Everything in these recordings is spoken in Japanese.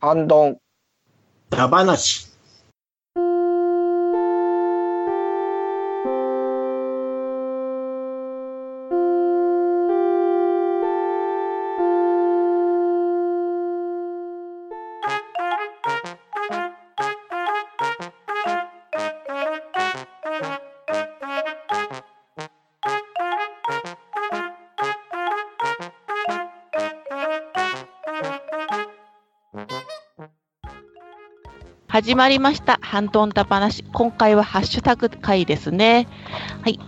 反論。ダバなし。始まりました。ハンドンダ話。今回はハッシュタグ回ですね。はい。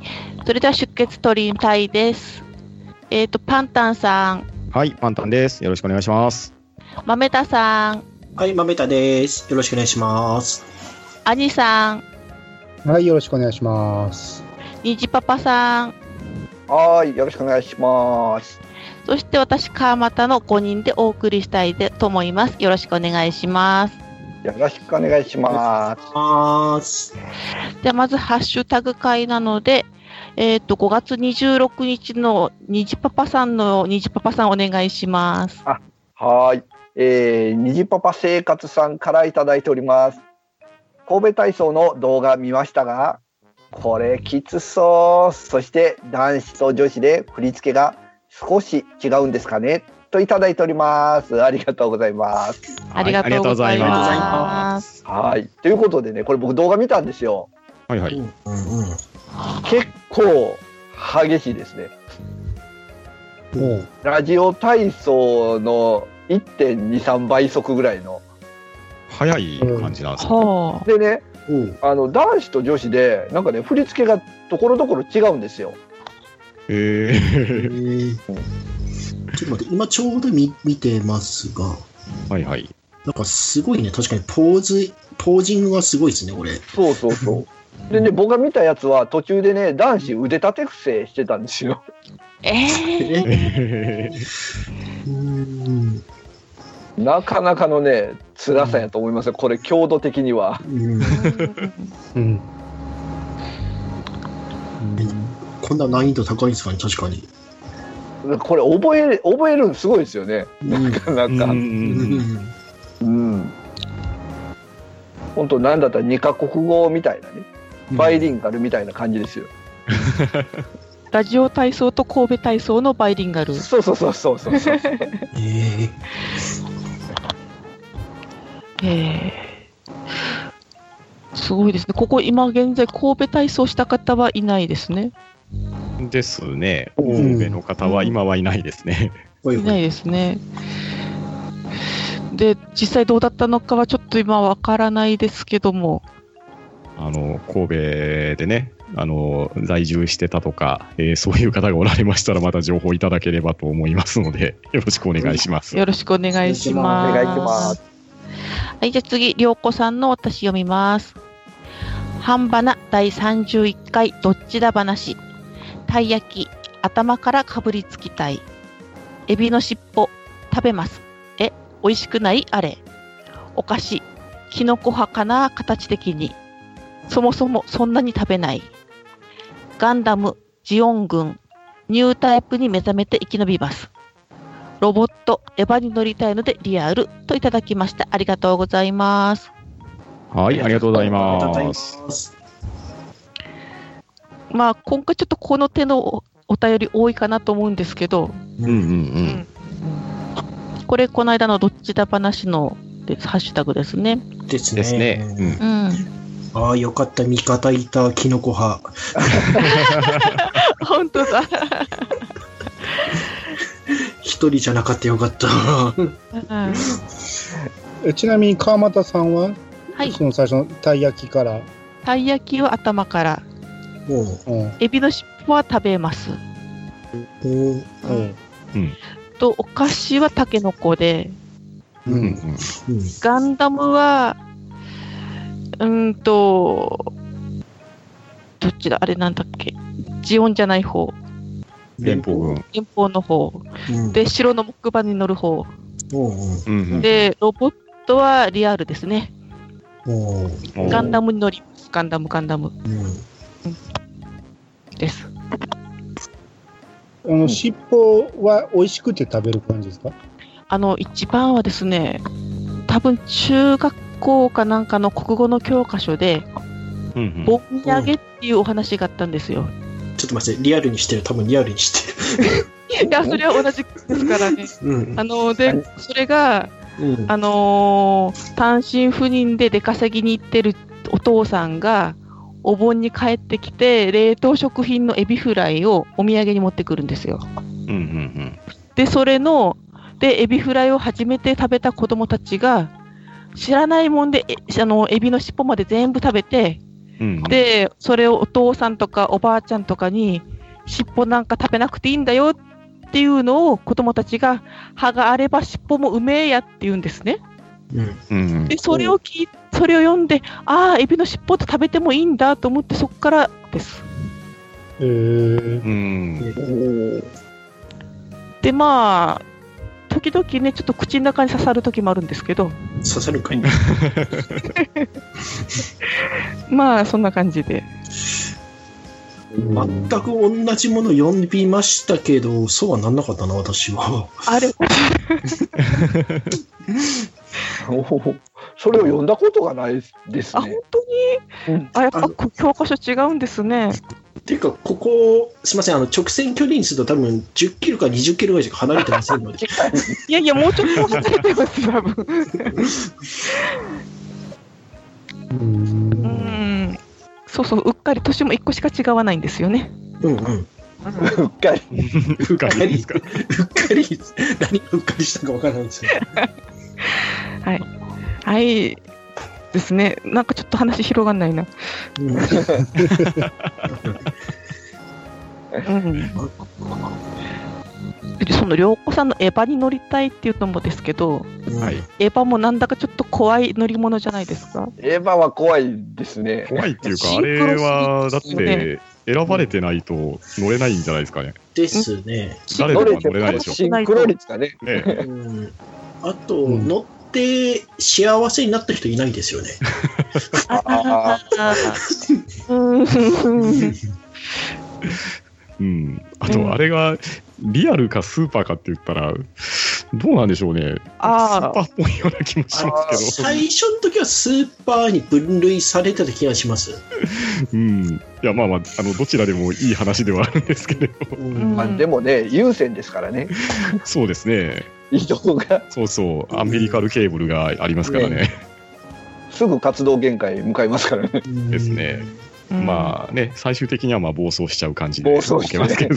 それでは出血取りたいです。えっ、と、パンタンさん、はい、パンタンです。よろしくお願いします。豆田さん、はい、まめたです。よろしくお願いします。アニさん、はい、よろしくお願いします。ニジパパさん、はーい。よろしくお願いします。そして私、川又の5人でお送りしたいでと思います。よろしくお願いします。よろしくお願いします。ます。じゃあ、まずハッシュタグ会なので、えっ、と、5月26日のニジパパさんのニジパパさんお願いします。はーい。えー、にじパパ生活さんからいただいております。神戸体操の動画見ましたが、これきつそう。そして男子と女子で振り付けが少し違うんですかねといただいております。ありがとうございます。ありがとうございはます。はい。ということでね、これ僕動画見たんですよ。い、はい、はい。うんうんうん。結構激しいですね。ラジオ体操の1.2、3倍速ぐらいの。早い感じなんですね。はあ。でね、あの男子と女子でなんかね振り付けがところどころ違うんですよ。へええ。ー、ちょっと待って、今ちょうど見見てますが、はい、はい。なんかすごいね、確かにポーズ、ポージングがすごいですね、これ。そうそうそう。でね僕が見たやつは途中でね男子腕立て伏せしてたんですよ。えええうん。なかなかのね辛さやと思いますよこれ強度的には。うんうん。こんな難易度高いんですかね、確かに。これ覚える覚えるのすごいですよね。うんなかなか。ううんんうん。本当なんだったら二カ国語みたいなねバイリンガルみたいな感じですよ。ラジオ体操と神戸体操のバイリンガル。そうそうそうそうそうそう。えへえ。すごいですね。ここ今現在神戸体操した方はいないですね。ですね。うん神戸の方は今はいないですね。ー、いないですね。で、実際どうだったのかはちょっと今わからないですけども。あの、神戸でね、あの、在住してたとか、えーそういう方がおられましたら、また情報いただければと思いますので、よろしくお願いします。よろしくお願いしおます。願いします。はい、じゃあ次、りょうこさんの私読みます。半ばな第31回どっちだ話。たい焼き、頭からかぶりつきたい。エビの尻尾、食べます。え、美味しくない？あれ。お菓子、キノコ派かな？形的に。そもそもそんなに食べない。ガンダム、ジオン軍、ニュータイプに目覚めて生き延びます。ロボット、エヴァに乗りたいのでリアルといただきました。ありがとうございます。はい、ありがとうございま。す。まあ、今回ちょっとこの手のおお便り多いかなと思うんですけど、うんうんうん。これ、この間のどっちだ話のでハッシュタグですね。ですね。ですね。うん。うん。ああ、よかった。味方いた、キノコ派。本当だ。一人じゃなかったよかった。うんえちなみに川又さんは、はい。その最初のたい焼きから、たい焼きは頭から、エビの尻尾は食べます。おううん、と、お菓子はタケノコで、ううんうんん。うんガンダムは、うーんと、どっちだ？あれなんだっけ？ジオンじゃない方。連邦軍。連邦の方。うんで、白の木馬に乗る方。で、ロボットはリアルですね。ガンダムに乗ります。ガンダム、ガンダムうんです。あの尻尾は美味しくて食べる感じですか？あの、一番はですね、多分中学校かなんかの国語の教科書で、うんうんぼんやげっていうお話があったんですよ。ちょっと待って、リアルにしてる。多分リアルにして いや、それは同じですからね。る。うんあの、で、それが、うんあのー単身赴任で出稼ぎに行ってるお父さんが、お盆に帰ってきて、冷凍食品のエビフライをお土産に持ってくるんですよ。うんうんで、それの、で、エビフライを初めて食べた子供たちが、知らないもんで、えあの、エビの尻尾まで全部食べて、うんうんで、それをお父さんとかおばあちゃんとかに、尻尾なんか食べなくていいんだよっていうのを子供たちが、歯があれば尻尾もうめえやって言うんですね。うんうんうんで、それを聞いそれを読んで、ああ、エビの尻尾って食べてもいいんだと思って、そこからです。えー、うんで、まあ、時々ね、ちょっと口の中に刺さる時もあるんですけど、刺さるかい まあ、そんな感じで。全く同じもの読みましたけど、そうはなんなかったな、私は。あれ、それを読んだことがないですあ、本ね。当に？うんあ、やっぱ教科書違うんですね。ていうか、ここ、すみません、あの直線距離にすると多分10キロか20キロぐらいしか離れてませんので。いやいや、もうちょっと離れてます、多分。ううんん。そうそう、うっかり年も1個しか違わないんですよね。うんうん。うっかり。うっかりですかうっかり、何がうっかりしたかわからないんですよ。はい。ですね。なんかちょっと話広がんないな。うんその涼子さんのエヴァに乗りたいっていうのもですけど、はい。エヴァもなんだかちょっと怖い乗り物じゃないですか？エヴァは怖いですね。怖いっていうか、シあれは、だって、選ばれてないと乗れないんじゃないですかね。ですね。誰でも乗れないでしょ。シンクロ率がね。ねうんあと、うん乗って幸せになった人いないですよね。あうん。うん。あうんと、あれが、リアルかスーパーかって言ったら、どうなんでしょうね。スーあパーっぽいような気もしますけど。最初の時はスーパーに分類されてた気がします。うん。いや、まあまあ、あの、どちらでもいい話ではあるんですけれど。うんまあ、でもね、優先ですからね。そうですね。移動がそうそう。アメリカルケーブルがありますからね。すぐ活動限界向かいますからね。ですね。あ。まあね、最終的にはまあ暴走しちゃう感じで暴走してますけど。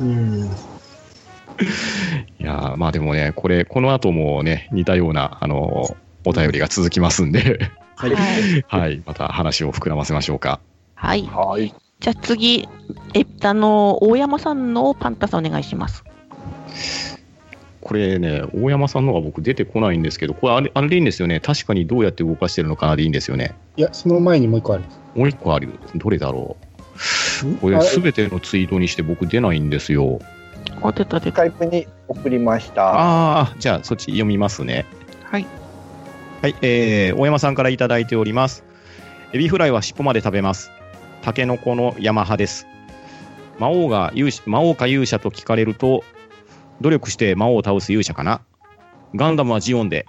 うん。いやーまあでもね、これ、この後もね、似たような、あの、お便りが続きますんで、はい。はい。はい、また話を膨らませましょうか。はい。はい。じゃあ次、え、あの、大山さんのパンタさんお願いします。これね、大山さんのが僕出てこないんですけど、これあれ、あれでいいんですよね。確かにどうやって動かしてるのかなでいいんですよね。いや、その前にもう一個ある。もう一個ある。どれだろう。これ、あすべてのツイートにして僕出ないんですよ。あ、出た出た。スカイプに送りました。ああ、じゃあそっち読みますね。はい。はい、えー、大山さんからいただいております。エビフライは尻尾まで食べます。タケノコの山派です。魔王が勇者魔王か勇者と聞かれると、努力して魔王を倒す勇者かな？ガンダムはジオンで、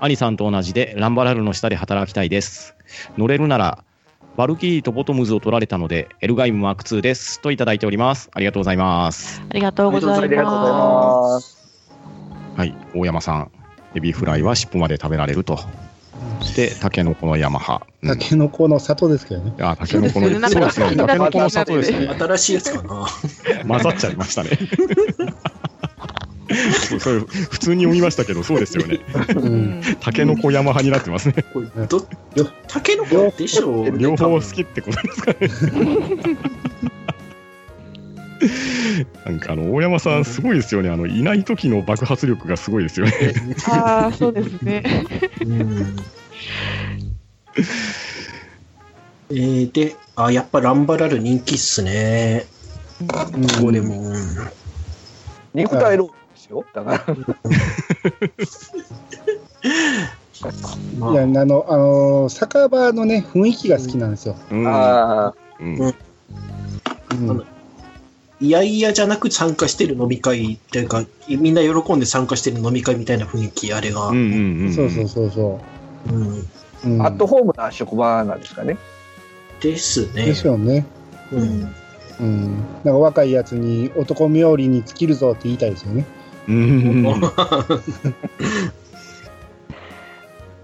アニさんと同じでランバラルの下で働きたいです。乗れるなら、バルキリーとボトムズを取られたので、エルガイムマーク2です。といただいております。ありがとうございます。ありがとうございまます。はい、大山さん、エビフライは尻尾まで食べられると。で、タケノコの山派。うんタケノコの里ですけどね。あ、タケノコの、そうですよねそうですね、なんかタケノコの里ですね。新しいやつかな。混ざっちゃいましたね。そうそれ普通に読みましたけど、そうですよね。うす。ん。タケノコ山派になってますね。これどタケノコでしょうね両方好きってことですかね。なんかあの大山さんすごいですよね。あのいない時の爆発力がすごいですよね。ああ、そうですね。うんえー、で、あ、やっぱランバラル人気っすね。ここでも。うん肉体労働ですよ。だから。まいや、あの、あの、酒場のね、雰囲気が好きなんですよ。うんあうんうん。いやいやじゃなく参加してる飲み会っていうか、みんな喜んで参加してる飲み会みたいな雰囲気、あれが。うんうんうん。そうそうそうそうんう。うん、アットホームな職場なんですかね。ですね。ですよね。うん。うん。なんか若いやつに男冥利に尽きるぞって言いたいですよね。うん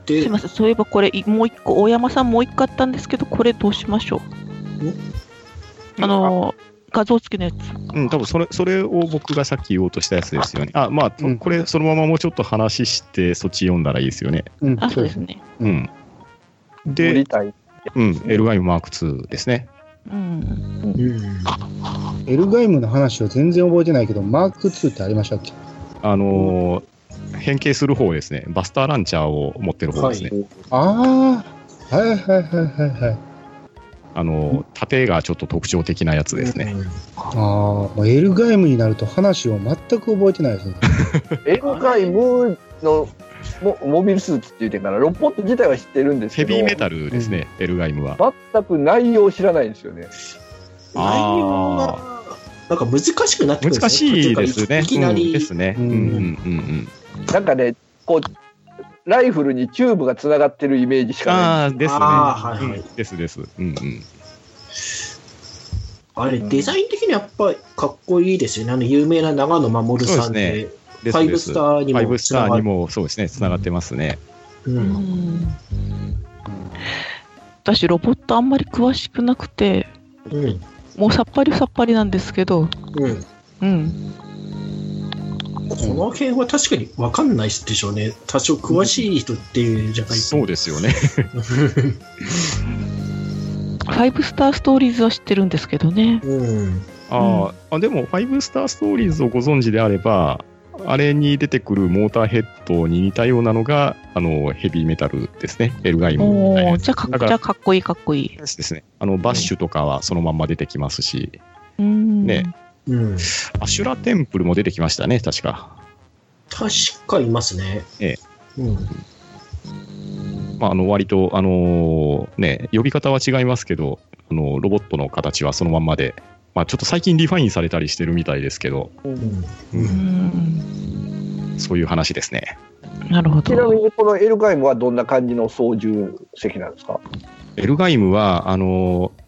すいません、そういえばこれ、いもう一個、大山さんもう一個あったんですけど、これどうしましょう？あの、画像付きのやつ。うん、多分それ、それを僕がさっき言おうとしたやつですよね。あ、まあ、うんこれ、そのままもうちょっと話して、そっち読んだらいいですよね。うん。あ、そうですね。ううんでり、たい。うん、エルガイムマーク2ですね。うん。うん。エルガイムの話を全然覚えてないけど、マーク2ってありましたっけ？あのー変形する方ですね。バスターランチャーを持ってる方ですね。ああ、はいはいはいはいはい。あのー縦がちょっと特徴的なやつですね。ああ、もうエルガイムになると話を全く覚えてないですね。エルガイムのモモビルスーツって言うてんから、ロボット自体は知ってるんですけど、ヘビーメタルですね、エルガイムは。全く内容を知らないんですよね。内容が、なんか難しくなってくるん難しいですね。いきなり。うんですね。ううんんうんうんなんかね、こう、ライフルにチューブがつながってるイメージしうん。かない。ああ、ですね。はいはいうんですです。うんうん。あれ、デザイン的にやっぱりかっこいいですよね。あの、有名な長野守さんで、ファイブスターにもファイブスターにもそうですね、つながってますね。る。う。うんん私、ロボットあんまり詳しくなくて、うん。もうさっぱりさっぱりなんですけど、うん。うん。この辺は確かに分かんないでしょうね。多少詳しい人っていうじゃないと。そうですよね。ファイブスターストーリーズは知ってるんですけどね。うん。あーあ、でも、ファイブスターストーリーズをご存知であれば、あれに出てくるモーターヘッドに似たようなのが、あの、ヘビーメタルですね。エルガイムみたじゃあかじゃあかっこいいかっこいい。ですね。あの、バッシュとかはそのまんま出てきますし、うん。ねうん。アシュラテンプルも出てきましたね、確か。確かいますね。ええ。うん。まあ、あの、割と、あのーね、呼び方は違いますけど、あの、ロボットの形はそのまんまで、まあ、ちょっと最近リファインされたりしてるみたいですけど、うん。そういう話ですね。なるほど。ちなみにこのエルガイムはどんな感じの操縦席なんですか？エルガイムは、あのー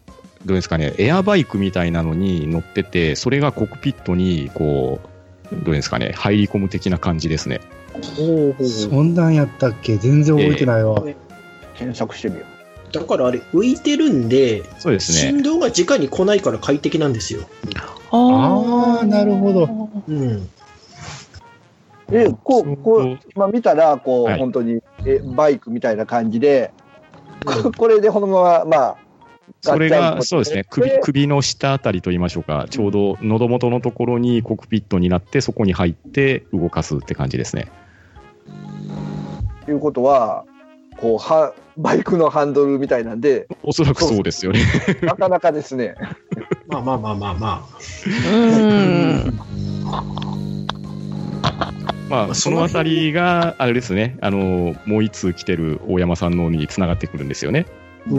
どうですかね、エアバイクみたいなのに乗ってて、それがコックピットに、こう、どうですかね、入り込む的な感じですね。そんなんやったっけ？全然覚えてないわ。検索してみよだからあれ、浮いてるんで、そうですね。振動が直に来ないから快適なんですよ。ああーなるほどうん。う。で、こう、こう、今見たら、こう、はい本当にえバイクみたいな感じで、うんこれでこのまま、まあ、それが、そうですね首、首の下あたりと言いましょうか、ちょうど喉元のところにコックピットになって、そこに入って動かすって感じですね。ということは、こう、は、バイクのハンドルみたいなんで、おそらくそうですよね。なかなかですね。まあまあまあまあまうん。まあ、そのあたりが、あれですね、あの、もう一通来てる大山さんのに繋がってくるんですよね。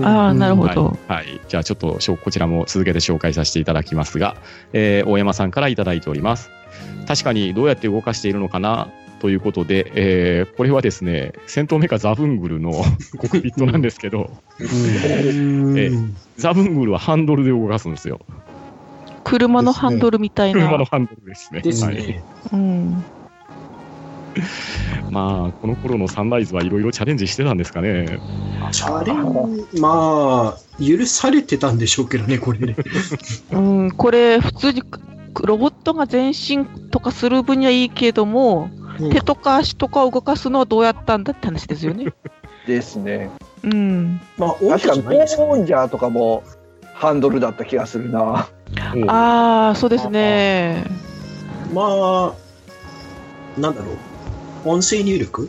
あ。ああ、なるほはいど。。はい。じゃあ、ちょっとしょ、こちらも続けて紹介させていただきますが、えー大山さんからいただいております。確かにどうやって動かしているのかな？ということで、えーこれはですね、戦闘メカザブングルの コックピットなんですけど、うんええザブングルはハンドルで動かすんですよ。車のハンドルみたいな。車のハンドルですね。はいですね。うん。まあ、この頃のサンライズはいろいろチャレンジしてたんですかね。チャレンまあ、許されてたんでしょうけどね、これね。うん、これ、普通にロボットが前進とかする分にはいいけども、うん手とか足とかを動かすのはどうやったんだって話ですよね。ですね。うん。まあ、大確かに、ボーンジャーとかもハンドルだった気がするな。うんああ、そうですね。まあ、なんだろう。音声入力？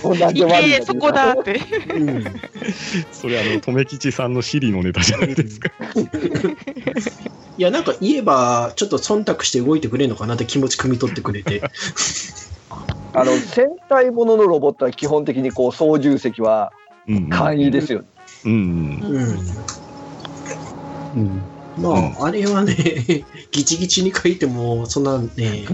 そんなんいでもありけ、そこだって。うん。それ、あの、留吉さんのシリのネタじゃないですか。いや、なんか言えば、ちょっと忖度して動いてくれるのかなって気持ち汲み取ってくれて。あの、戦隊もののロボットは基本的にこう操縦席はうん簡易ですよ。うん。うん。うん。うん。まあ、あれはね、ギチギチに書いても、そんなね、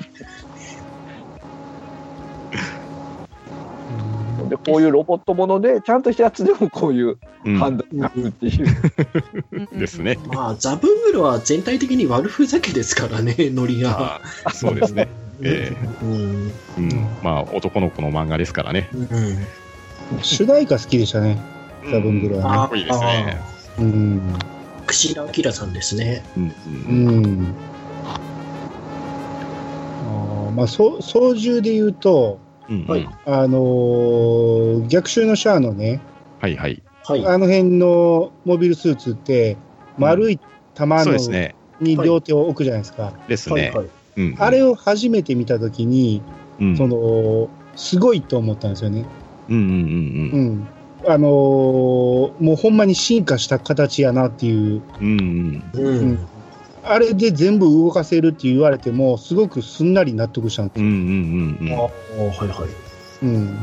でこういうロボットものでちゃんとしたやつでもこういううん判断になるっていう、ですね。まあ、ザブングルは全体的に悪ふざけですからね、ノリが。そうですね。えうん。えうん。まあ、男の子の漫画ですからね。うん。主題歌好きでしたね。ザブングルはねかっこいいですね。うん。串田明さんですね。うんううんまあ、そ操縦で言うと、うんはいあのー逆襲のシャアのね、はいはい。はい。あの辺のモビルスーツって、丸い玉のそうですね。に両手を置くじゃないですか。ですね。はいあれを初めて見たときに、うんその、すごいと思ったんですよね。うんうんうんううんん。あのーもうほんまに進化した形やなっていう、うんうんうん。あれで全部動かせるって言われても、すごくすんなり納得したんですうんうよ。んうんああ、はいはい。うん。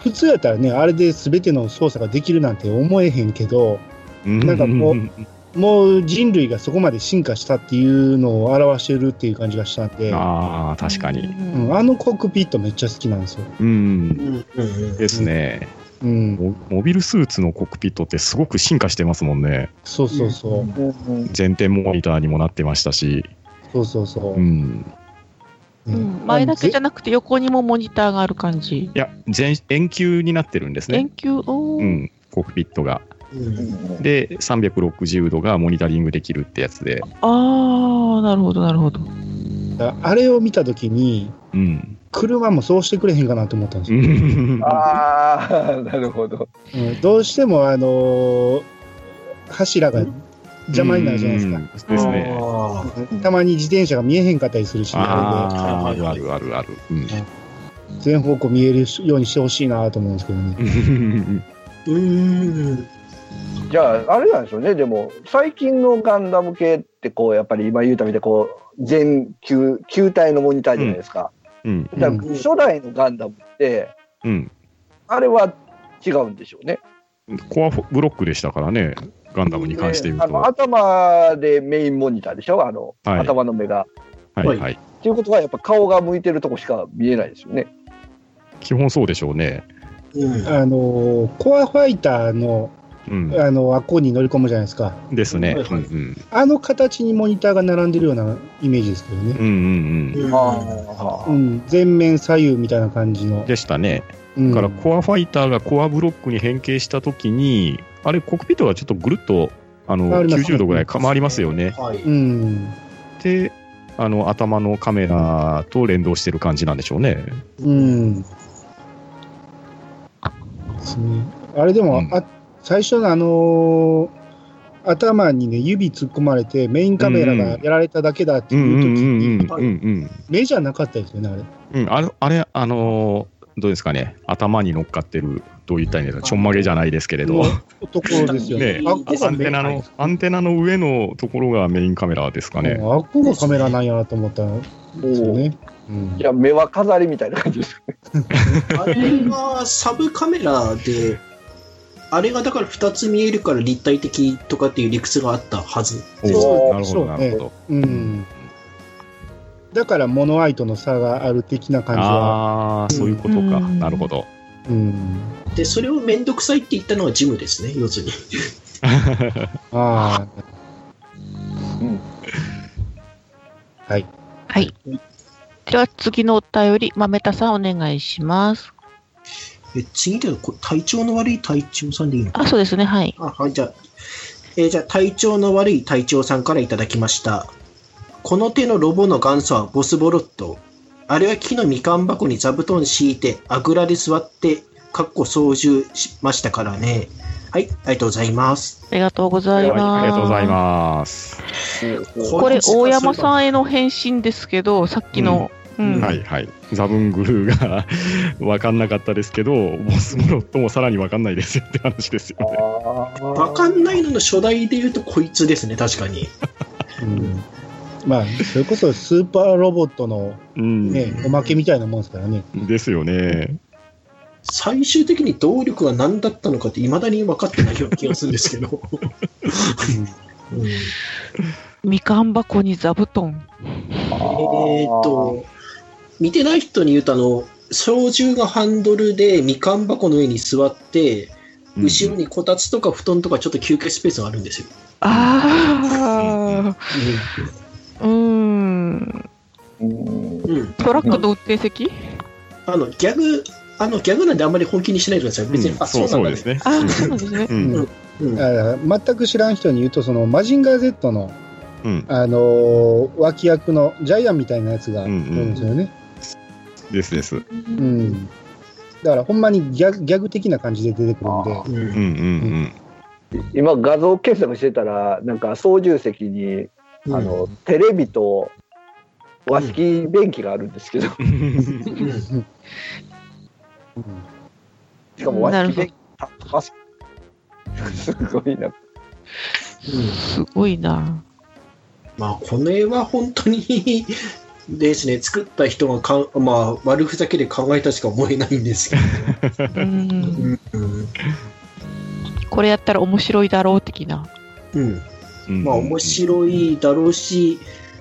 普通やったらね、あれで全ての操作ができるなんて思えへんけど、うん。なんかもう もう人類がそこまで進化したっていうのを表してるっていう感じがしたんで、ああ、確かに。うん、あのコックピットめっちゃ好きなんですよ。うん。うんうんうん。ですね。うん。モモビルスーツのコックピットってすごく進化してますもんね。そうそうそう。前転モニターにもなってましたし。そうそうそうう。ん。ううんん前だけじゃなくて横にもモニターがある感じ。いや、全円球になってるんですね研。究、おーうん。コックピットが。うんで、360度がモニタリングできるってやつで。ああ、なるほど、なるほど。あれを見たときに、うん。車もそうしてくれへんかなと思ったんですうよ。んああなるほどうんどうしても、あのー柱が邪魔になるじゃないですか。うんですね。あたまに自転車が見えへんかったりするし、あああ、るあるあるある。うん全方向見えるようにしてほしいなと思うんですけどね。ーうーん。じゃああれなんでしょうねでも最近のガンダム系ってこうやっぱり今言うたみたいにこう全球球体のモニターじゃないですか、うん。だからうん初代のガンダムってうん。あれは違うんでしょうねコアブロックでしたからね、ガンダムに関して言うと。であの頭でメインモニターでしょ？あの、はい頭の目がはいはい。っていうことはやっぱ顔が向いてるとこしか見えないですよね基本そうでしょうね。うん。あのーコアファイターの、うん。あの、あっこに乗り込むじゃないですか。ですね。あの形にモニターが並んでるようなイメージですけどね。うん。うんうんうん。あうん、前面左右みたいな感じの。でしたね。うん、だからコアファイターがコアブロックに変形したときに、あれ、コックピットがちょっとぐるっとあの回りますね90度ぐらい回りますよね。はい。うん。で、あの頭のカメラと連動してる感じなんでしょうね。うん。ですね。あれでも、うんあ最初のあのー頭にね、指突っ込まれて、メインカメラがやられただけだっていう時うんに、うんうん目じゃなかったですよね、あれ。うん。うん、あれ、あれあのーどうですかね、頭に乗っかってる、どういったらいいんですか、ちょんまげじゃないですけれど、ところですよね。ねあっこアンンテナの、アンテナの上のところがメインカメラですかね。うんあっこがカメラなんやなと思ったんですよね。うんいや目は飾りみたいな感じです あれはサブカメラで、あれがだから2つ見えるから立体的とかっていう理屈があったはず。おそうーなるほど、なるほど。うん。だから、モノアイとの差がある的な感じは。ああ、そういうことか。うんなるほど。うん。で、それをめんどくさいって言ったのはジムですね、要するに。ああ。うんはい。はい。では次のお便り、豆田さんお願いします。え次でこ体調の悪い隊長さんでいいのかあ、そうですね、はい。あ、はい、じゃあ、えーじゃあ、体調の悪い隊長さんからいただきました。この手のロボの元祖はボスボロット。あれは木のみかん箱に座布団敷いて、あぐらで座って、かっこ操縦しましたからね。はい、ありがとうございます。ありがとうございます。ありがとうございます。これ、大山さんへの返信ですけど、さっきの、うんうんはいはい。ザブングルーが分かんなかったですけど、ボスモロットもさらに分かんないですよって話ですよね。わかんないのの初代で言うとこいつですね、確かに。うん。まあ、それこそスーパーロボットのうん。ね、おまけみたいなもんですからね。ですよね。最終的に動力は何だったのかって未だに分かってないような気がするんですけど。みかん箱に座布団。えーっと、見てない人に言うと、あの、操縦がハンドルでみかん箱の上に座って、後ろにこたつとか布団とかちょっと休憩スペースがあるんですよ。ああ。うーん。うんうん。トラックの運転席？あの、ギャグ、あの、ギャグなんであんまり本気にしないでください。別に、あ、そうそうなんですね。ああ、そうなんですね。うんうんうん。あ全く知らん人に言うと、そのマジンガー Z の、うん。あのー脇役のジャイアンみたいなやつがいるうんうんんですよね。ですです。うんうん。だからほんまにギャグギャグ的な感じで出てくるんで、うんうんうん。今画像検索してたらなんか操縦席にあの、テレビと和式便器があるんですけど、うんしかも和なるほど式便器すごいなうんすごいな。まあ、この絵は本当にですね、作った人がかん、まあ、悪ふざけで考えたしか思えないんですけど。うん。うん。これやったら面白いだろう的な。うん。うんまあ、面白いだろうし、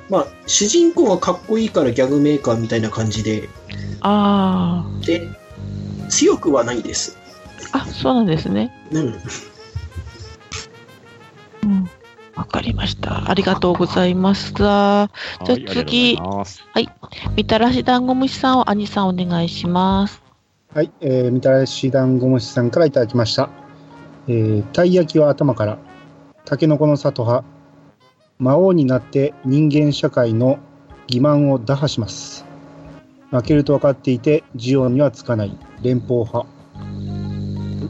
まあ、主人公がかっこいいからギャグメーカーみたいな感じで、あで、強くはないです。あ。あ、そうなんですね。うん。うん。わかりました。ありがとうございます。じゃあ、はいみたらし団子虫さんを兄さんお願いします。はい、えー、みたらし団子虫さんからいただきました。えー、たい焼きは頭から、たけのこの里派、魔王になって人間社会の欺瞞を打破します。負けると分かっていて、需要にはつかない連邦派。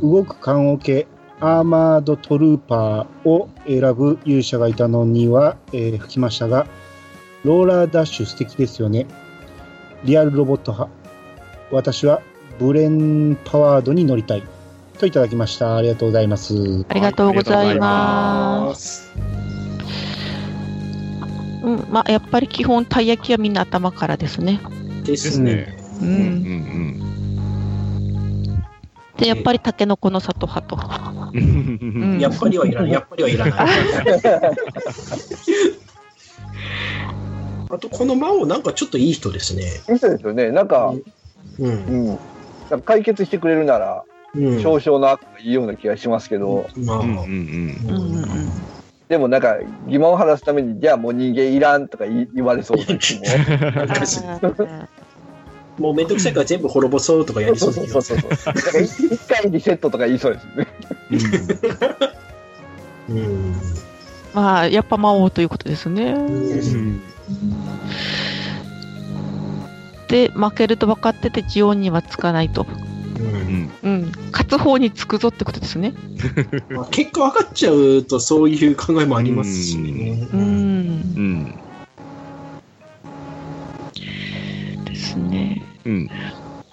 動く棺桶アーマードトルーパーを選ぶ勇者がいたのには、えー吹きましたが、ローラーダッシュ素敵ですよね。リアルロボット派。私はブレンパワードに乗りたい。といただきました。ありがとうございます。ありがとうございます。す。うん、まあ、やっぱり基本、たい焼きはみんな頭からですね。でですすね。ね。う。うんんで、やっぱりタケノコの里派と。うん。やっぱりはいらない。やっぱりはいらない。あと、この魔王なんかちょっといい人ですね。いい人ですよね。なんか、うん。うん、なんか解決してくれるならうん。少々の悪がいいような気がしますけど、まあ、うんうんうん。うんうんうん。でもなんか疑問を晴らすためにじゃあもう人間いらんとか言い言われそうな気ももうめんどくさいから全部滅ぼそうとかやりそそううだけどそうそうそうそうなんか一回リセットとか言いそうですねうん。まあ、やっぱ魔王ということですね。うんで、負けると分かってて、ジオンにはつかないと。うんうん。勝つ方につくぞってことですね。まあ、結果分かっちゃうとそういう考えもありますしね。うん。うんですね。うん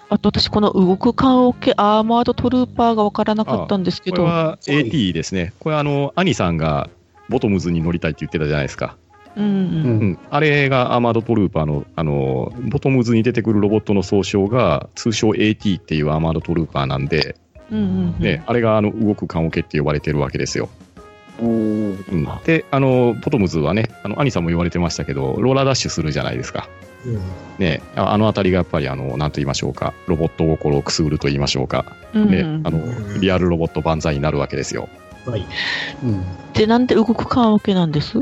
あと私、この動く棺桶アーマードトルーパーが分からなかったんですけど、これは AT ですね。これはあの、兄さんがボトムズに乗りたいって言ってたじゃないですか。うんうんうんうん。あれがアーマードトルーパーの、あの、ボトムズに出てくるロボットの総称が、通称 AT っていうアーマードトルーパーなんで、うんうんうんね、あれがあの動く棺桶って呼ばれてるわけですよ。うんうん、で、あの、ボトムズはね、あの、兄さんも言われてましたけど、ローラーダッシュするじゃないですか。うんね、ああのあたりがやっぱり、あの、なんと言いましょうか、ロボット心をくすぐると言いましょうか、ね、うんうんあの、リアルロボット万歳になるわけですよ。はい。うん。で、なんで動く棺桶なんです？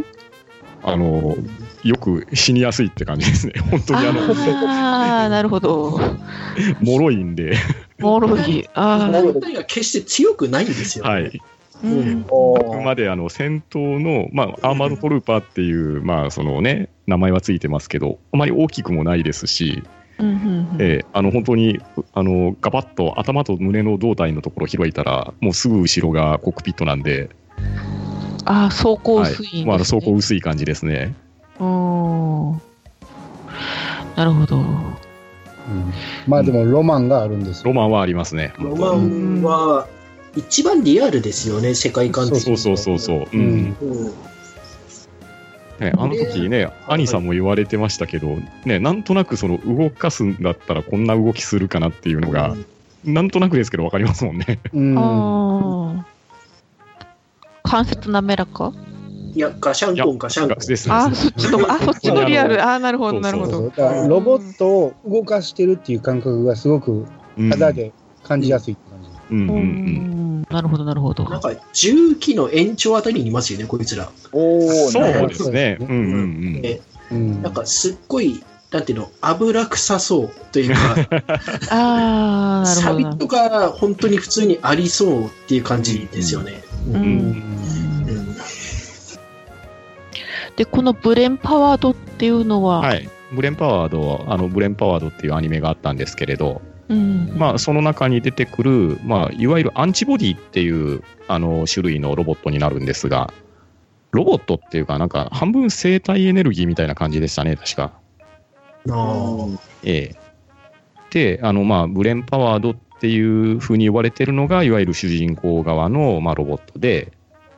あの、よく死にやすいって感じですね。本当にあの、ああ、なるほど。脆いんで、もろい。ああ、本体が決して強くないんですよ。はい。うん。おあくまであの戦闘の、まあ、アーマードトルーパーっていう、まあ、そのね、名前はついてますけど、あまり大きくもないですし、うんうんうんえーあの本当にあのガバッと頭と胸の胴体のところを開いたら、もうすぐ後ろがコックピットなんで、ああ、走行はい薄いんですね。まあ、走行薄い感じですね。うん。なるほど。うんまあでもロマンがあるんですよ。ロマンはありますね。ロマンは一番リアルですよね、世界観的に。そうそうそうそう。ううんんうん。ね、あの時ね、兄さんも言われてましたけど、ね、なんとなくその動かすんだったらこんな動きするかなっていうのが、なんとなくですけど分かりますもんね。うん。ああ。関節滑らか？いや、ガシャンコン、ガシャンコン。ですあー、そっちの、あ、そっちのリアル。あー、なるほど、なるほどそうそう。だからロボットを動かしてるっていう感覚がすごくうん肌で感じやすいって感じ。うんうんううんん、なるほど、なるほど。なんか、重機の延長あたりにいますよね、こいつら。おお、そうですね。うんうんうん。えうん。なんか、すっごい、なんていうの、油臭そうというか、あー、なるサほどな。ビとか本当に普通にありそうっていう感じですよね。うんで、このブレンパワードっていうのは、はい。ブレンパワード、あの、ブレンパワードっていうアニメがあったんですけれど、うん。まあ、その中に出てくる、まあ、いわゆるアンチボディっていう、あの、種類のロボットになるんですが、ロボットっていうか、なんか、半分生体エネルギーみたいな感じでしたね、確か。ええ。で、あの、まあ、ブレンパワードっていうふうに呼ばれてるのが、いわゆる主人公側の、まあ、ロボットで、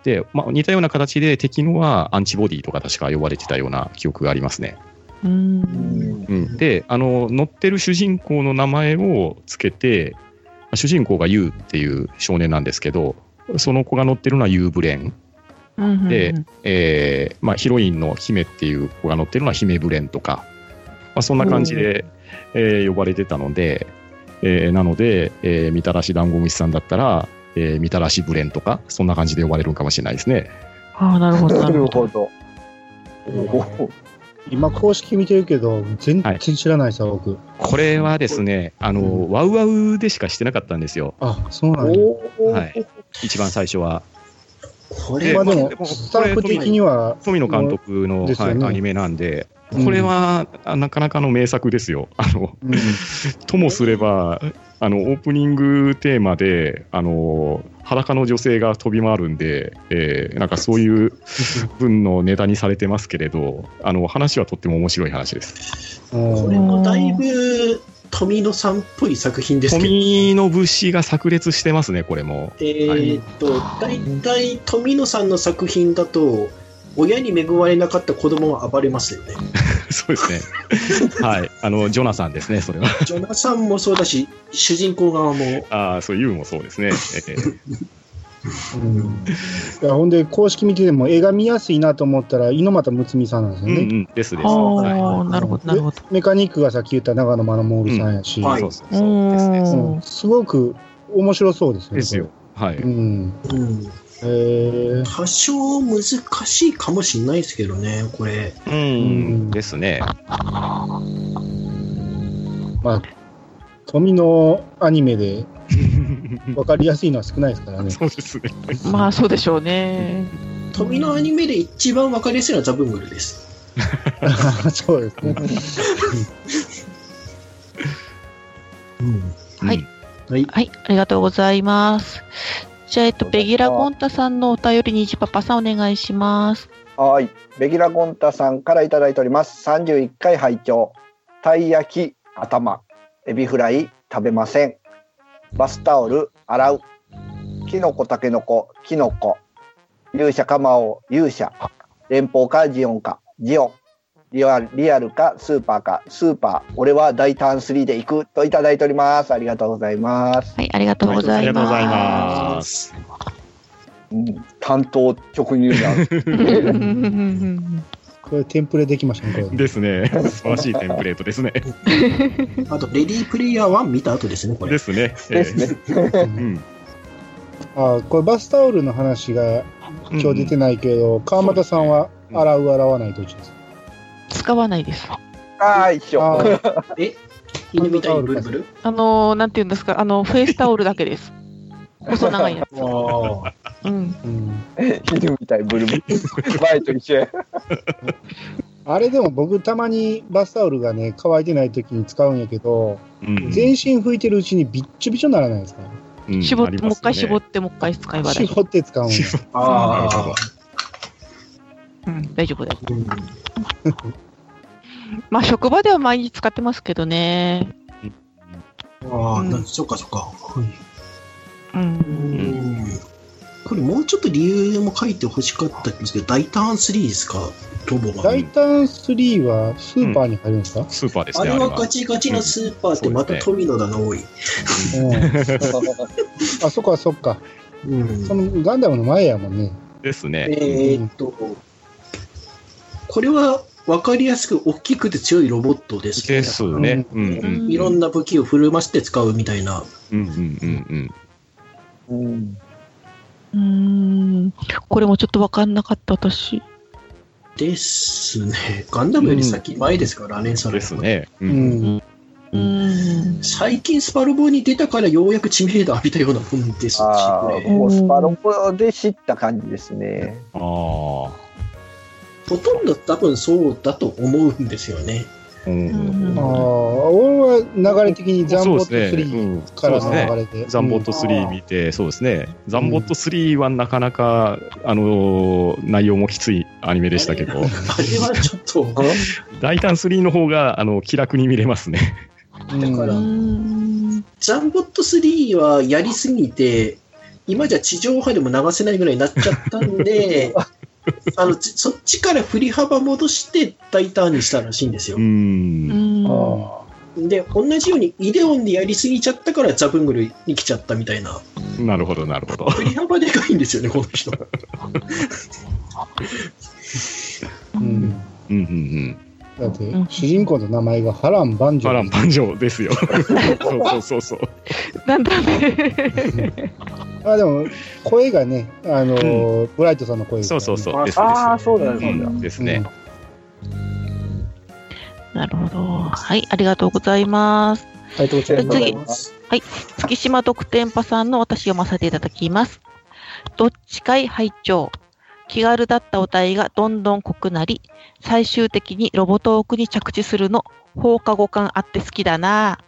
で、まあ、似たような形で敵のはアンチボディとか確か呼ばれてたような記憶がありますね。うん。うん、であの乗ってる主人公の名前をつけて主人公がユウっていう少年なんですけどその子が乗ってるのはユーブレン、うん。でえーまあ、ヒロインの姫っていう子が乗ってるのは姫ブレンとか、まあ、そんな感じで、えー呼ばれてたので、えーなので、えーみたらし団子虫さんだったら、えーみたらしブレンとかそんな感じで呼ばれるかもしれないですね。あー、なるほど、ななるほど。今公式見てるけど、全然知らないさ、僕。これはですね、あの、ワウワウでしかしてなかったんですよ。あ、そうなんや。おーはい一番最初は。これはまあでもスタッフ的には、富野監督の、ねはいアニメなんで、うんこれは、あなかなかの名作ですよ。あのうん、ともすればあのオープニングテーマであの裸の女性が飛び回るんで、えーなんかそういう分のネタにされてますけれどあの話はとっても面白い話です。うんこれもだいぶ富野さんっぽい作品ですけど、富の節が炸裂してますねこれも。えーっと、大体富野さんの作品だと、親に恵まれなかった子供は暴れますよね。そうですね。はいあのジョナサンですねそれは。ジョナサンもそうだし、主人公側も、ああそういうもそうですね。えーうんいやほんで、公式見てても絵が見やすいなと思ったら、猪俣睦美さんなんですよね。うんうんですです。あはいあ、なるほど、なるほど。メカニックがさっき言った長野真守さんやし、はいそうそうそうですね。うんすごく面白そうですよね。ですよ。はい。うん。うん、え少難しいかもしれないですけどね、これ。うん、ですね。まあ、富のアニメで 分かりやすいのは少ないですからね。そうですね。まあ、そうでしょうね。富野アニメで一番わかりやすいのはザブングルです。そうですね。はいうん。はい。はい、ありがとうございます。じゃあ、えっと、ベギラ・ゴンタさんのお便りにじパパさんお願いします。はい。ベギラゴンタさんからいただいております。31回拝聴たい焼き、頭、エビフライ、食べません。バスタオル、洗う。キノコ、タケノコ、キノコ。勇者か魔王、勇者。連邦かジオンか、ジオン。リアルリアルかスーパーか、スーパー。俺は大胆3で行くといただいております。ありがとうございます。はい、ありがとうございありがとうございまます。うん、担当直入な。す。これテンプレできましたね。ですね。素晴らしいテンプレートですね。あと、レディープレイヤー1見た後ですね、これ。ですね。ですね。えーうん。あこれバスタオルの話が今日出てないけど、川又さんはうん洗う、洗わないどっちですか使わないです。ああ、一緒。え犬みたいにブルブル？あのー、なんていうんですか、あの、フェイスタオルだけです。細長いやつ。ああ。うん。うん、犬みたいブルブル。前と一緒や。あれでも僕たまにバスタオルがね乾いてない時に使うんやけど、うん全身拭いてるうちにびっちょびちょにならないですか、うん絞って、ねもう一回絞って、もう一回使い払い。絞って使うんやああ。うん、大丈夫です。うんまあ、職場では毎日使ってますけどね。ああ、うんなそっかそっか。う。うんん。これもうちょっと理由も書いてほしかったんですけど、大胆3ですか、ロボが。大胆3はスーパーに入るんですか、スーパーですね。あれはあガチガチのスーパーってまた富野だな、多い。うん あそっかそっかうんそのガンダムの前やもんねですね。えーっと、これは分かりやすく大きくて強いロボットですね。ですね。うんうん。いろんな武器を振る舞して使うみたいな。うんうんうんうん。うーん。これもちょっとわかんなかった、私。ですね。ガンダムより先前ですからね、うん。それ。ですね。う。うんん。うーん。最近スパロボに出たからようやく知名度浴びたようなもんですし、ああ、これもうスパロボで知った感じですね。ああ。ほとんど多分そうだと思うんですよね。うんああ、俺は流れ的にザンボットそうですね3うんからの流れで。ザンボット3見て、そうですね。ザンボット3はなかなか、あのー内容もきついアニメでしたけど、あれはちょっと、大胆3の方が、あの、気楽に見れますね。うんだからうーん。ザンボット3はやりすぎて、今じゃ地上波でも流せないぐらいになっちゃったんで、あのちそっちから振り幅戻して大胆にしたらしいんですよう。。うんん。あで、同じようにイデオンでやりすぎちゃったからザブングルに来ちゃったみたいな。なるほど、なるほど。振り幅でかいんですよね、この人。あ、うん。うんうんうん。だって、主人公の名前が波乱万丈。波乱万丈ですよ。そうそうそうそう。なんだね。あ、でも、声がね、あのー、ブライトさんの声がねそうそうそう。ですああ、そうだ。そうだ。うんですね。なるほど。はい、ありがとうございます。ありがとうございます。次月島特典パさんの私読ませていただきます。どっちかい拝聴気軽だったお題がどんどん濃くなり、最終的にロボトークに着地するの、放課後感あって好きだな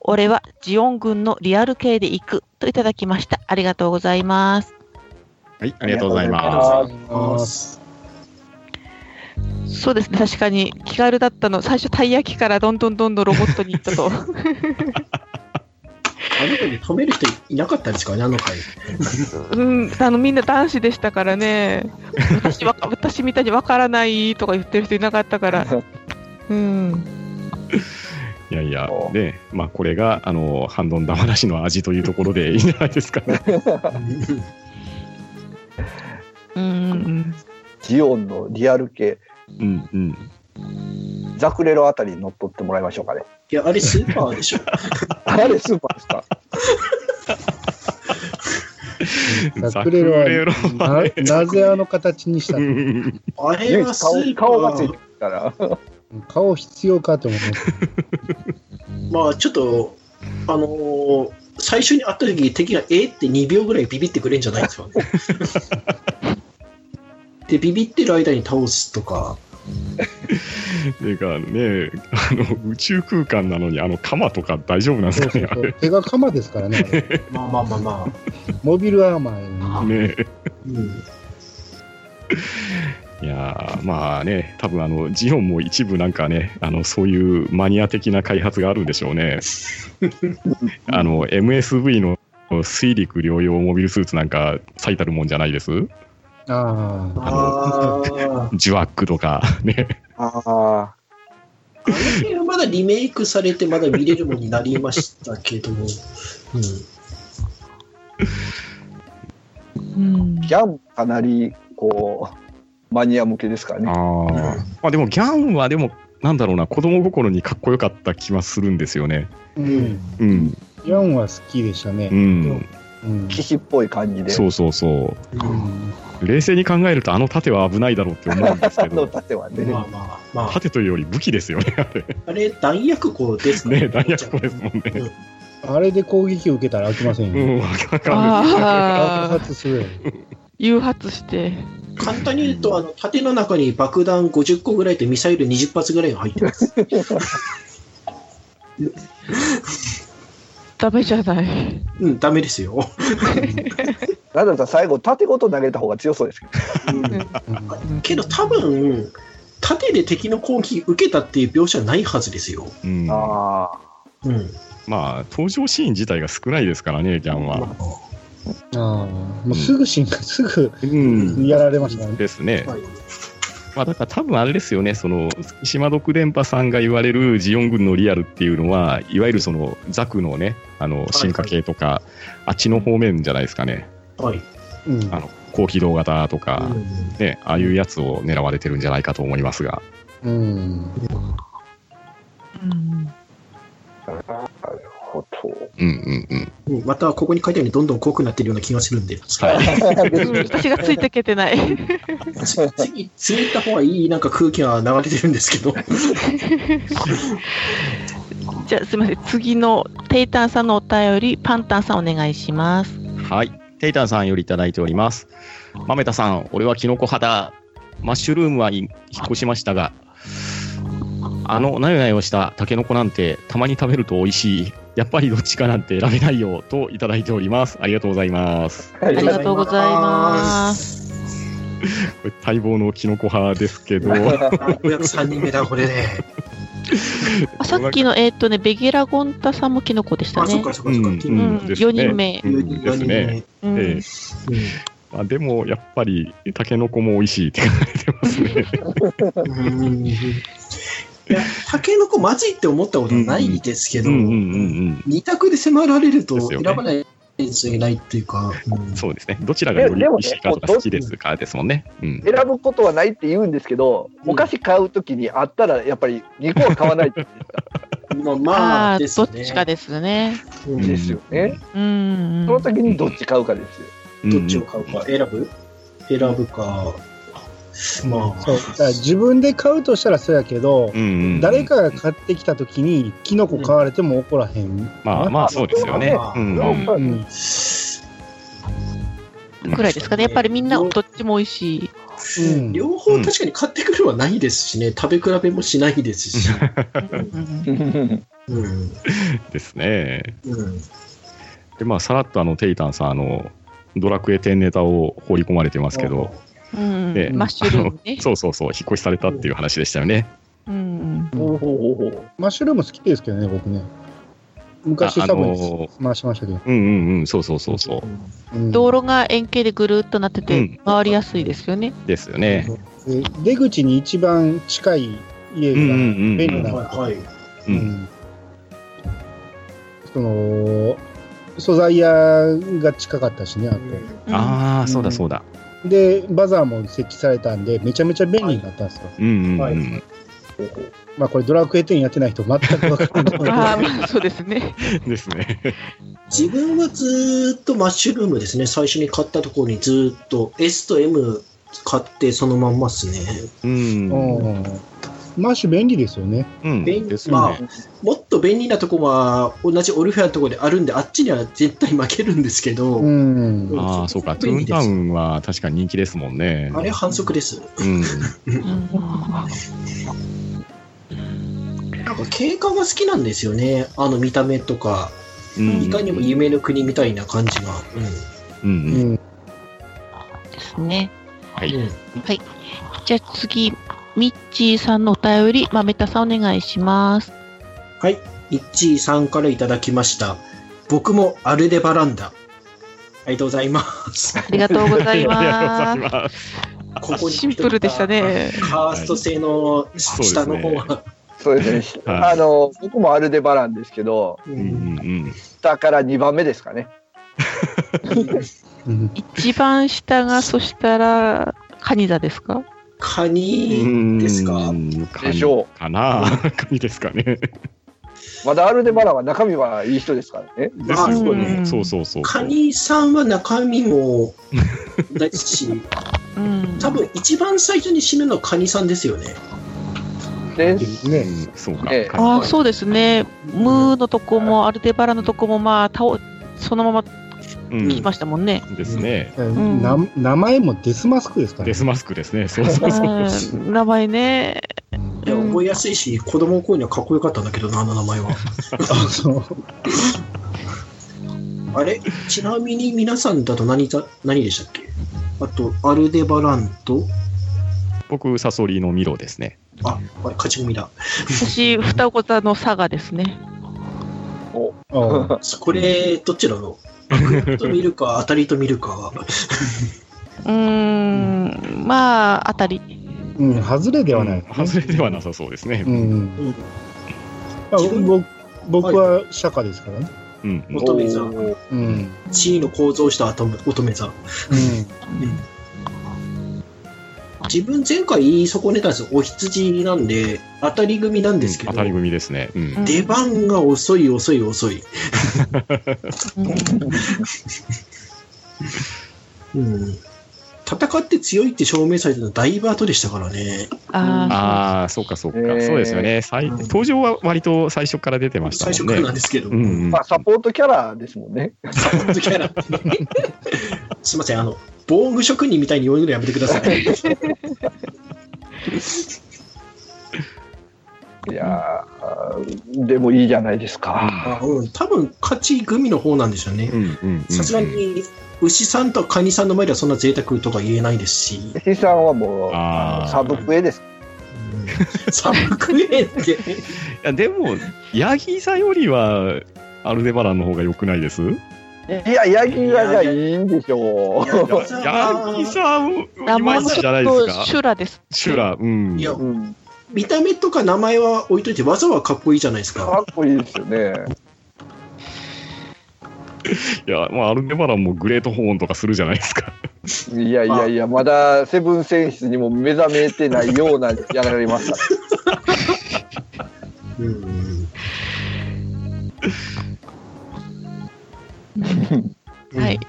俺はジオン軍のリアル系で行くといただきました。ありがとうございます。はい、ありがとうございます。そうですね、確かに気軽だったの、最初たい焼きからどんどんどんどんロボットに行ったと。あの子に止める人いなかったんですかね、あの回。うん、あのみんな男子でしたからね、私わか 私みたいにわからないとか言ってる人いなかったから、うん、す。いやいや、ね、まあこれが、あの、ハンドンダ話の味というところでいいんじゃないですかね。うん、うん、ジオンのリアル系、うんうん。ザクレロあたりに乗っ取ってもらいましょうかね。いや、あれスーパーでしょ。あれスーパーですか？ザクレロはザクレロはねななぜあの形にしたうの？んあれ唯はスーパー顔がついてる。から。顔必要かと思います。まあちょっと、あのー最初に会った時敵がえって2秒ぐらいビビってくれんじゃないですかね。で、ビビってる間に倒すとか、ていうかね、あの、宇宙空間なのに、あの、鎌とか大丈夫なんですそうそうかね、あれ。そう手が鎌ですからね。まあまあまあまあ、モビルアーマーに。ねうん、いやーまあね、多分あの、ジオンも一部なんかね、あの、そういうマニア的な開発があるんでしょうね。あの、MSV の水陸両用モビルスーツなんか最たるもんじゃないです？ああ。ああ、ジュワックとか、ね。ああ。あの辺はまだリメイクされてまだ見れるものになりましたけど、うん、うん、ギャンかなり、こう、マニア向けですからね。あー。まあでもギャンはでも、なんだろうな、子供心にかっこよかった気はするんですよね。うん。うん。ヤンは好きでしたうね。ん。うん。騎士っぽい感じで。そうそうそう。うん冷静に考えるとあの盾は危ないだろうって思うんですけど、盾はね。まあまあまあ、盾というより武器ですよね、あれ。あれ、弾薬庫ですか？ね、弾薬庫ですもんね。あれで攻撃を受けたら飽きませんよ。うん、爆発するよ。誘発して、簡単に言うと、あの盾の中に爆弾50個ぐらいとミサイル20発ぐらいが入ってます。ダメじゃない。うん、ダメですよ。なんだったら最後、盾ごと投げた方が強そうですけど。うんうんけど多分、盾で敵の攻撃受けたっていう描写はないはずですよ。うん、あうん。まあ、登場シーン自体が少ないですからね、ギャンは。ああ。もうすぐ進化、すぐうん。やられましたね。ですね。はいまあ、だから多分あれですよね、その、島独電波さんが言われるジオン軍のリアルっていうのは、いわゆるその、ザクのね、あの、進化系とか、あっちの方面じゃないですかね。はい。うん。あの高機動型とか、うんね、ああいうやつを狙われてるんじゃないかと思いますが。うん。うんなるほど。うんうんうん。うんまたここに書いてあるようにどんどん濃くなってるような気がするんで、はい。う ん私がついていけてない。次、次行った方がいいなんか空気が流れてるんですけど。じゃあすみません。次のテイタンさんのお便り、パンタンさんお願いします。はい。テイタンさんよりいただいております。マメタさん、俺はキノコ派だ。マッシュルームはい引っ越しましたが、あのなよなよしたタケノコなんてたまに食べると美味しい。やっぱりどっちかなんて選べないよといただいております。ありがとうございます。あありがとうございます。待望のキノコ派ですけど、お約3人目だ、これね。あさっきの、えっ、とね、ベゲラゴンタさんもキノコでしたあ、そっね。かそっかそっか。うん。うん。うん。ですね。4人目。うんですね。うん。ええ。あでもやっぱりタケノコも美味しいって書かれてますね。うん。いや、タケノコまずいって思ったことはないですけど、二択で迫られると選ばないないっていうか、うん。そうですね。どちらがより美味しいかとか好きですかですもんね。うん。選ぶことはないって言うんですけど、うんお菓子買うときにあったら、やっぱり2個は買わないって まあ、あまあ、ね。どっちかですね。ですよね。うん。その時にどっち買うかですよ。どっちを買うか、選ぶ？選ぶか。まあ、そう。だから自分で買うとしたらそうやけど、うんうんうん誰かが買ってきたときに、キノコ買われても怒らへん。まあまあそうですよね。うんうんうん。くらいですかね。やっぱりみんなどっちも美味しい。うん。両方確かに買ってくるはないですしね、食べ比べもしないですし。うんうん。ですね。うん。でまあさらっとあのテイタンさんあのドラクエ10ネタを放り込まれてますけど、うんねマッシュルームね。そうそうそう引っ越しされたっていう話でしたよね。うんほうほうほうほうマッシュルーム好きですけどね、僕ね。昔ああ多分の回しましたけど。うんうんうんそうそうそうそううん道路が円形でぐるっとなっててうん回りやすいですよね。ですよね。で出口に一番近い家が便利な、はいはい。ううんんその素材屋が近かったしね、あと。ああそうだそうだ。で、バザーも設置されたんで、めちゃめちゃ便利になったんですよ。うんうんはいうんまあ、これ、ドラクエ10やってない人、全く分からない。ああ、まあ そうですね。ですね。自分はずーっとマッシュルームですね、最初に買ったところにずーっと S と M 買ってそのまんまっすね。うんうんマッシュ便利ですよね。うん便ですよまあね。、もっと便利なとこは同じオルフェアのところであるんで、あっちには絶対負けるんですけど、うん。ああそうかトゥーンタウンは確かに人気ですもんね。あれ反則です。うんうん なんか景観が好きなんですよね、あの見た目とか、うんいかにも夢の国みたいな感じが。うんうんうん。ですね。はいうんうんじゃあ次、ミッチーさんのお便り、まめたさんお願いします。はい、イッチーさんからいただきました。僕もアルデバランダ。ありがとうございます。ありがとうございます。ここにシンプルでしたね。カースト製の下の方は。そうですね。はいあの、僕もアルデバランですけど、ううんうんん下から2番目ですかね。う ん一番下が、そしたら、カニ座ですか？カうニん。ですか？でしょかな。カニですかね。まだアルデバランは中身はいい人ですからね。ですようね。んそうそうそう。カニさんは中身もですし、うん。多分一番最初に死ぬのはカニさんですよね。で、うね。んそうか。ああ、そうですね。ムーのとこも、アルデバラのとこも、まあ、倒そのままうん来ましたもんね。ですね。名前もデスマスクですからね。デスマスクですね。そうそうそう。うん名前ね。いや覚えやすいし、子供の頃にはかっこよかったんだけどな、あの名前は。あれ？ちなみに皆さんだと何ざ何でしたっけ？あと、アルデバランと、僕、サソリのミロですね。あ、あれ、勝ち組だ。私、双子座の佐賀ですね。あこれ、どっちだろう悪役と見るか、当たりと見るか。うーん、まあ、あたり。うん、外れではない、うん外れではなさそうですねう。ん。僕僕は釈迦ですからね。うん。乙女座。おうん。地位の構造をした乙女乙女座。うん。自分前回言い損ねたんですよ。お羊なんで、当たり組なんですけど、当たり組ですね。うん。うん出番が遅い遅い遅い。うんうん。戦って強いって証明されたのはだいぶ後でしたからね。あああ、そうかそうか。へーそうですよね。最登場は割と最初から出てました最初からもんね。なんですけど。うんうんまあ、サポートキャラですもんね。サポートキャラ。すいません、あの、防具職人みたいに言うのやめてください。いやーでもいいじゃないですか。あうん、多分勝ち組の方なんでしょうねう。んうんうんさすがに、牛さんとカニさんの前ではそんな贅沢とか言えないですし、石井さんはもう、サブクエです。サブクエって。いやでも、ヤギ座よりは、アルデバランの方が良くないです？いや、ヤギがじゃいいんでしょう。ヤギ座もい名前もちまいちじゃなょっといですか？修羅です。シュラ、うん。いやうん、見た目とか名前は置いといて、技はかっこいいじゃないですかか。っこいいですよね。いや、まあ、アルデバランもグレートホーンとかするじゃないですか。いやいやいや、まだセブン選出にも目覚めてないようなやられますから。うん。はい。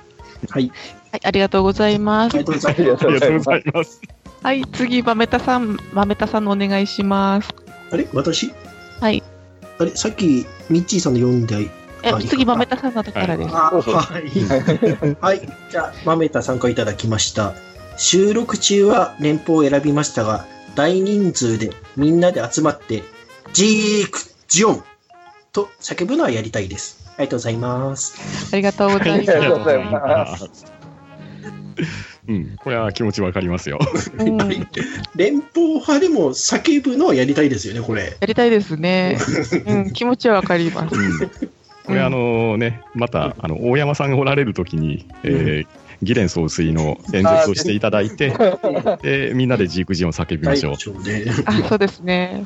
はい。はい、ありがとうございますあり。がとうございますありがとうござ。います。はい、次、豆田さん、豆田さんのお願いします。あれ？私？はい。あれ？さっき、ミッチーさんの読んで、次、豆田さんのところです。はい。はい。じゃあ、マメタ参加いただきました。収録中は年俸を選びましたが、大人数でみんなで集まって、ジークジオンと叫ぶのはやりたいです。ありがとうございます。ありがとうございありがとうごまざいます。うん、これは気持ちわかりますよ。す。うん、や連邦派でも叫ぶのはやりたいですよね、これ。りたいですね。うん、気持ちはわかります。うんこれ、あのね、また、あの、大山さんがおられるときに、えー、ギレン総帥の演説をしていただいて、で、みんなでジークジオン叫びましょう。あ、そうですね。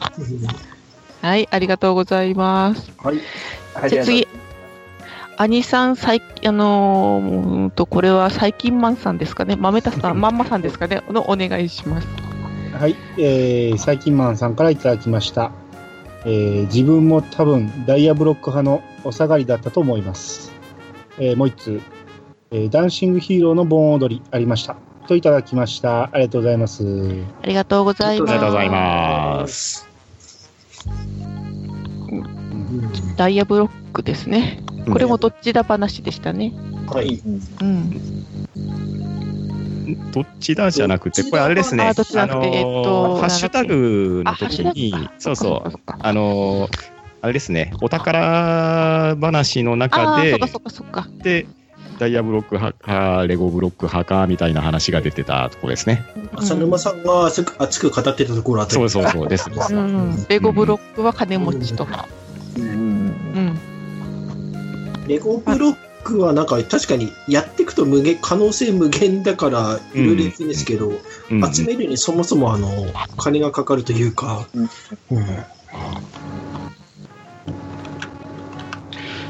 はい、ありがとうございます。はい。はいじゃあ次。兄さん、最あのーうーんと、これは最近マンさんですかね。豆田さん、まんまさんですかね。のお願いします。はい、えー、最近マンさんからいただきました。えー自分も多分ダイヤブロック派のお下がりだったと思います。えーもう一通、えーダンシングヒーローの盆踊りありました。といただきました。ありがとうございます。ありがとうございます。ありがとうございます。ダイヤブロックですね。これもどっちだ話でしたね。はい。うん。どっちだじゃなくて、これあれですね。あどっちじゃなくてえっとハッシュタグの時にそうそう。あのーあれですね、お宝話のあ中であー、そっかそっかそっか。で、ダイヤブロック派か、レゴブロック派かみたいな話が出てたとこですね。浅沼さんが熱く語ってたところあたりそうそうそうです。うん。うん。レゴブロックは金持ちと。うんうん。レゴブロックはなんか確かにやっていくと無限可能性無限だからいろいろいいんですけど、うん集めるにそもそもあの金がかかるというか、うん。うん。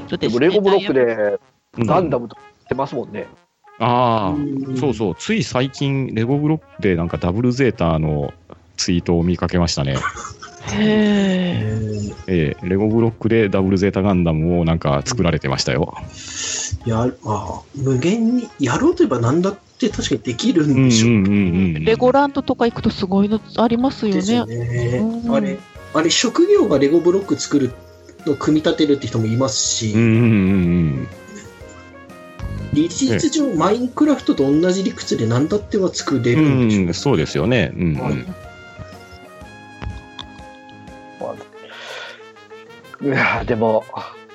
そうですねでもレゴブロックでうん。ガンダムとかってますもんね。ああ、そうそう、つい最近、レゴブロックでなんかダブルゼータのツイートを見かけましたね。へえ。ええレゴブロックでダブルゼータガンダムをなんか作られてましたよ。やあ無限にやろうといえば何だって確かにできるうんでしょううんうん。レゴランドとか行くとすごいのありますよね。ねうんあれあれ職業がレゴブロック作るの組み立てるって人もいますし、うんうんうん理実上マインクラフトと同じ理屈で何だっては作れうるんでしょん。うん、そうですよね。うんうん。はいいやでも、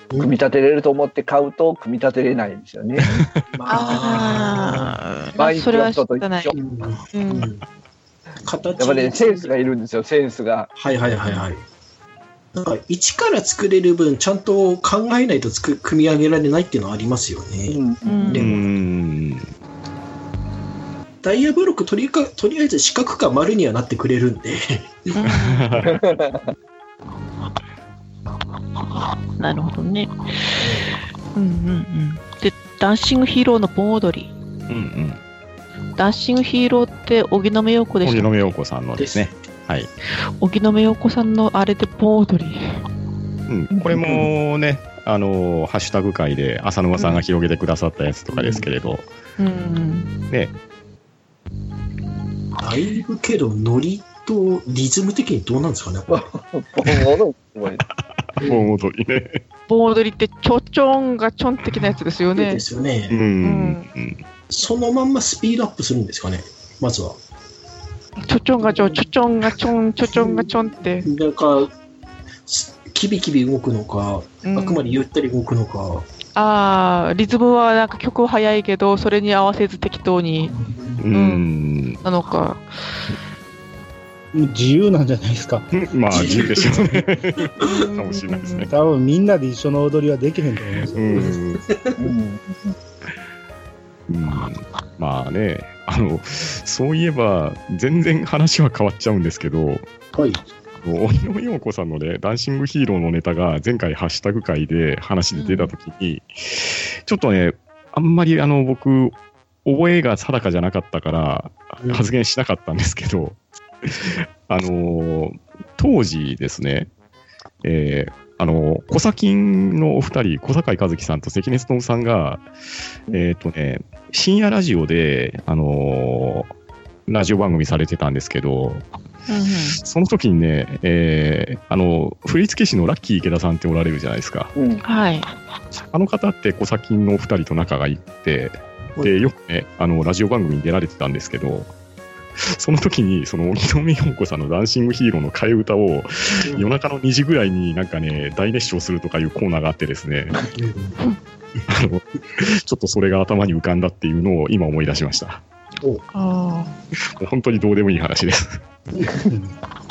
組み立てれると思って買うと、組み立てれないんですよね。まあそれはクラフトと知らない一緒。。うん形やっぱね、センスがいるんですよ、センスが。はいはいはいはい。なんか一から作れる分ちゃんと考えないとつく組み上げられないっていうのはありますよね。うんでもうんダイヤブロックとりかとりあえず四角か丸にはなってくれるんで。なるほどね。うんうんうん。で、ダンシングヒーローの盆踊り。うんダンシングヒーローって荻野目洋子うん。でした。荻野目洋子さんのですね。はい。荻野目洋子さんのあれで盆踊り。うん、これもね、あのーハッシュタグ会で浅沼さんが広げてくださったやつとかですけれど、うんうん。ね、だいぶけど、ノリとリズム的にどうなんですかね。盆踊り盆踊りね。盆踊りってちょちょんがちょん的なやつですよねで。すよねう。ん。うんそのまんまスピードアップするんですかね。まずは。ちょちょんがちょん、ちょちょんがちょん、ちょちょんがちょんって。なんか、すキビキビ動くのか、うんあくまでゆったり動くのか。ああ、リズムはなんか曲は速いけど、それに合わせず適当にうん。なのか。自由なんじゃないですか。まあ、自由でしょうね。かもしれないですね。多分みんなで一緒の踊りはできへんと思いますよ。うん。うんうんまあね、あの、そういえば、全然話は変わっちゃうんですけど、はい。荻野陽子さんのね、ダンシングヒーローのネタが前回ハッシュタグ会で話で出たときに、ちょっとね、あんまりあの僕、覚えが定かじゃなかったからうん発言しなかったんですけど、あのー当時ですね、えーあのー、小崎のお二人、小坂井和樹さんと関根勤さんが、えっ、とね、深夜ラジオで、あのーラジオ番組されてたんですけど、うんうんその時にね、えーあの、振付師のラッキー池田さんっておられるじゃないですか。うんはい。あの方って小崎のお二人と仲がいいって、で、よくね、あの、ラジオ番組に出られてたんですけど、その時に、その、荻野目洋子さんのダンシングヒーローの替え歌を、夜中の2時ぐらいになんかね、大熱唱するとかいうコーナーがあってですね、あの、ちょっとそれが頭に浮かんだっていうのを今思い出しました。あもう本当にどうでもいい話です。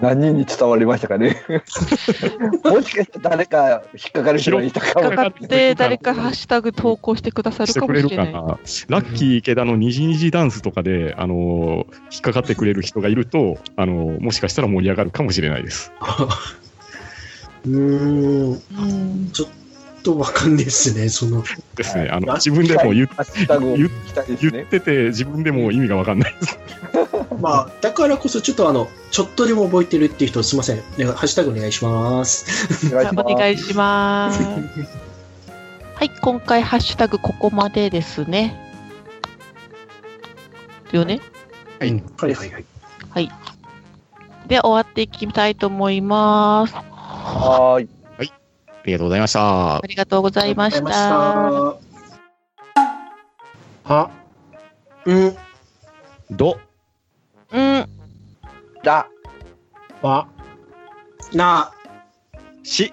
何人に伝わりましたかね？もしかしたら誰か引っかかる人がいたかあ。もかかって誰かハッシュタグ投稿してくださるかくれるかな。もしれない。ラッキー池田のにじにじダンスとかで、あのー引っかかってくれる人がいると、あのーもしかしたら盛り上がるかもしれないです。うーん、うんちょっとわかんないですね、その。ですね。あのはい自分でも言っ言っね。てて、自分でも意味がわかんないです。まあ、だからこそ、ちょっとあの、ちょっとでも覚えてるっていう人、すいません。ねハッシュタグお願いします。お願いしますお願いします。はい、今回ハッシュタグここまでですね。よね？はい、はい、はい。はい。で、終わっていきたいと思います。あはーい。ありがとうございました。りがとうございましありがとうございた。まは、した。うん、ど、うん、だ。わ、な、し、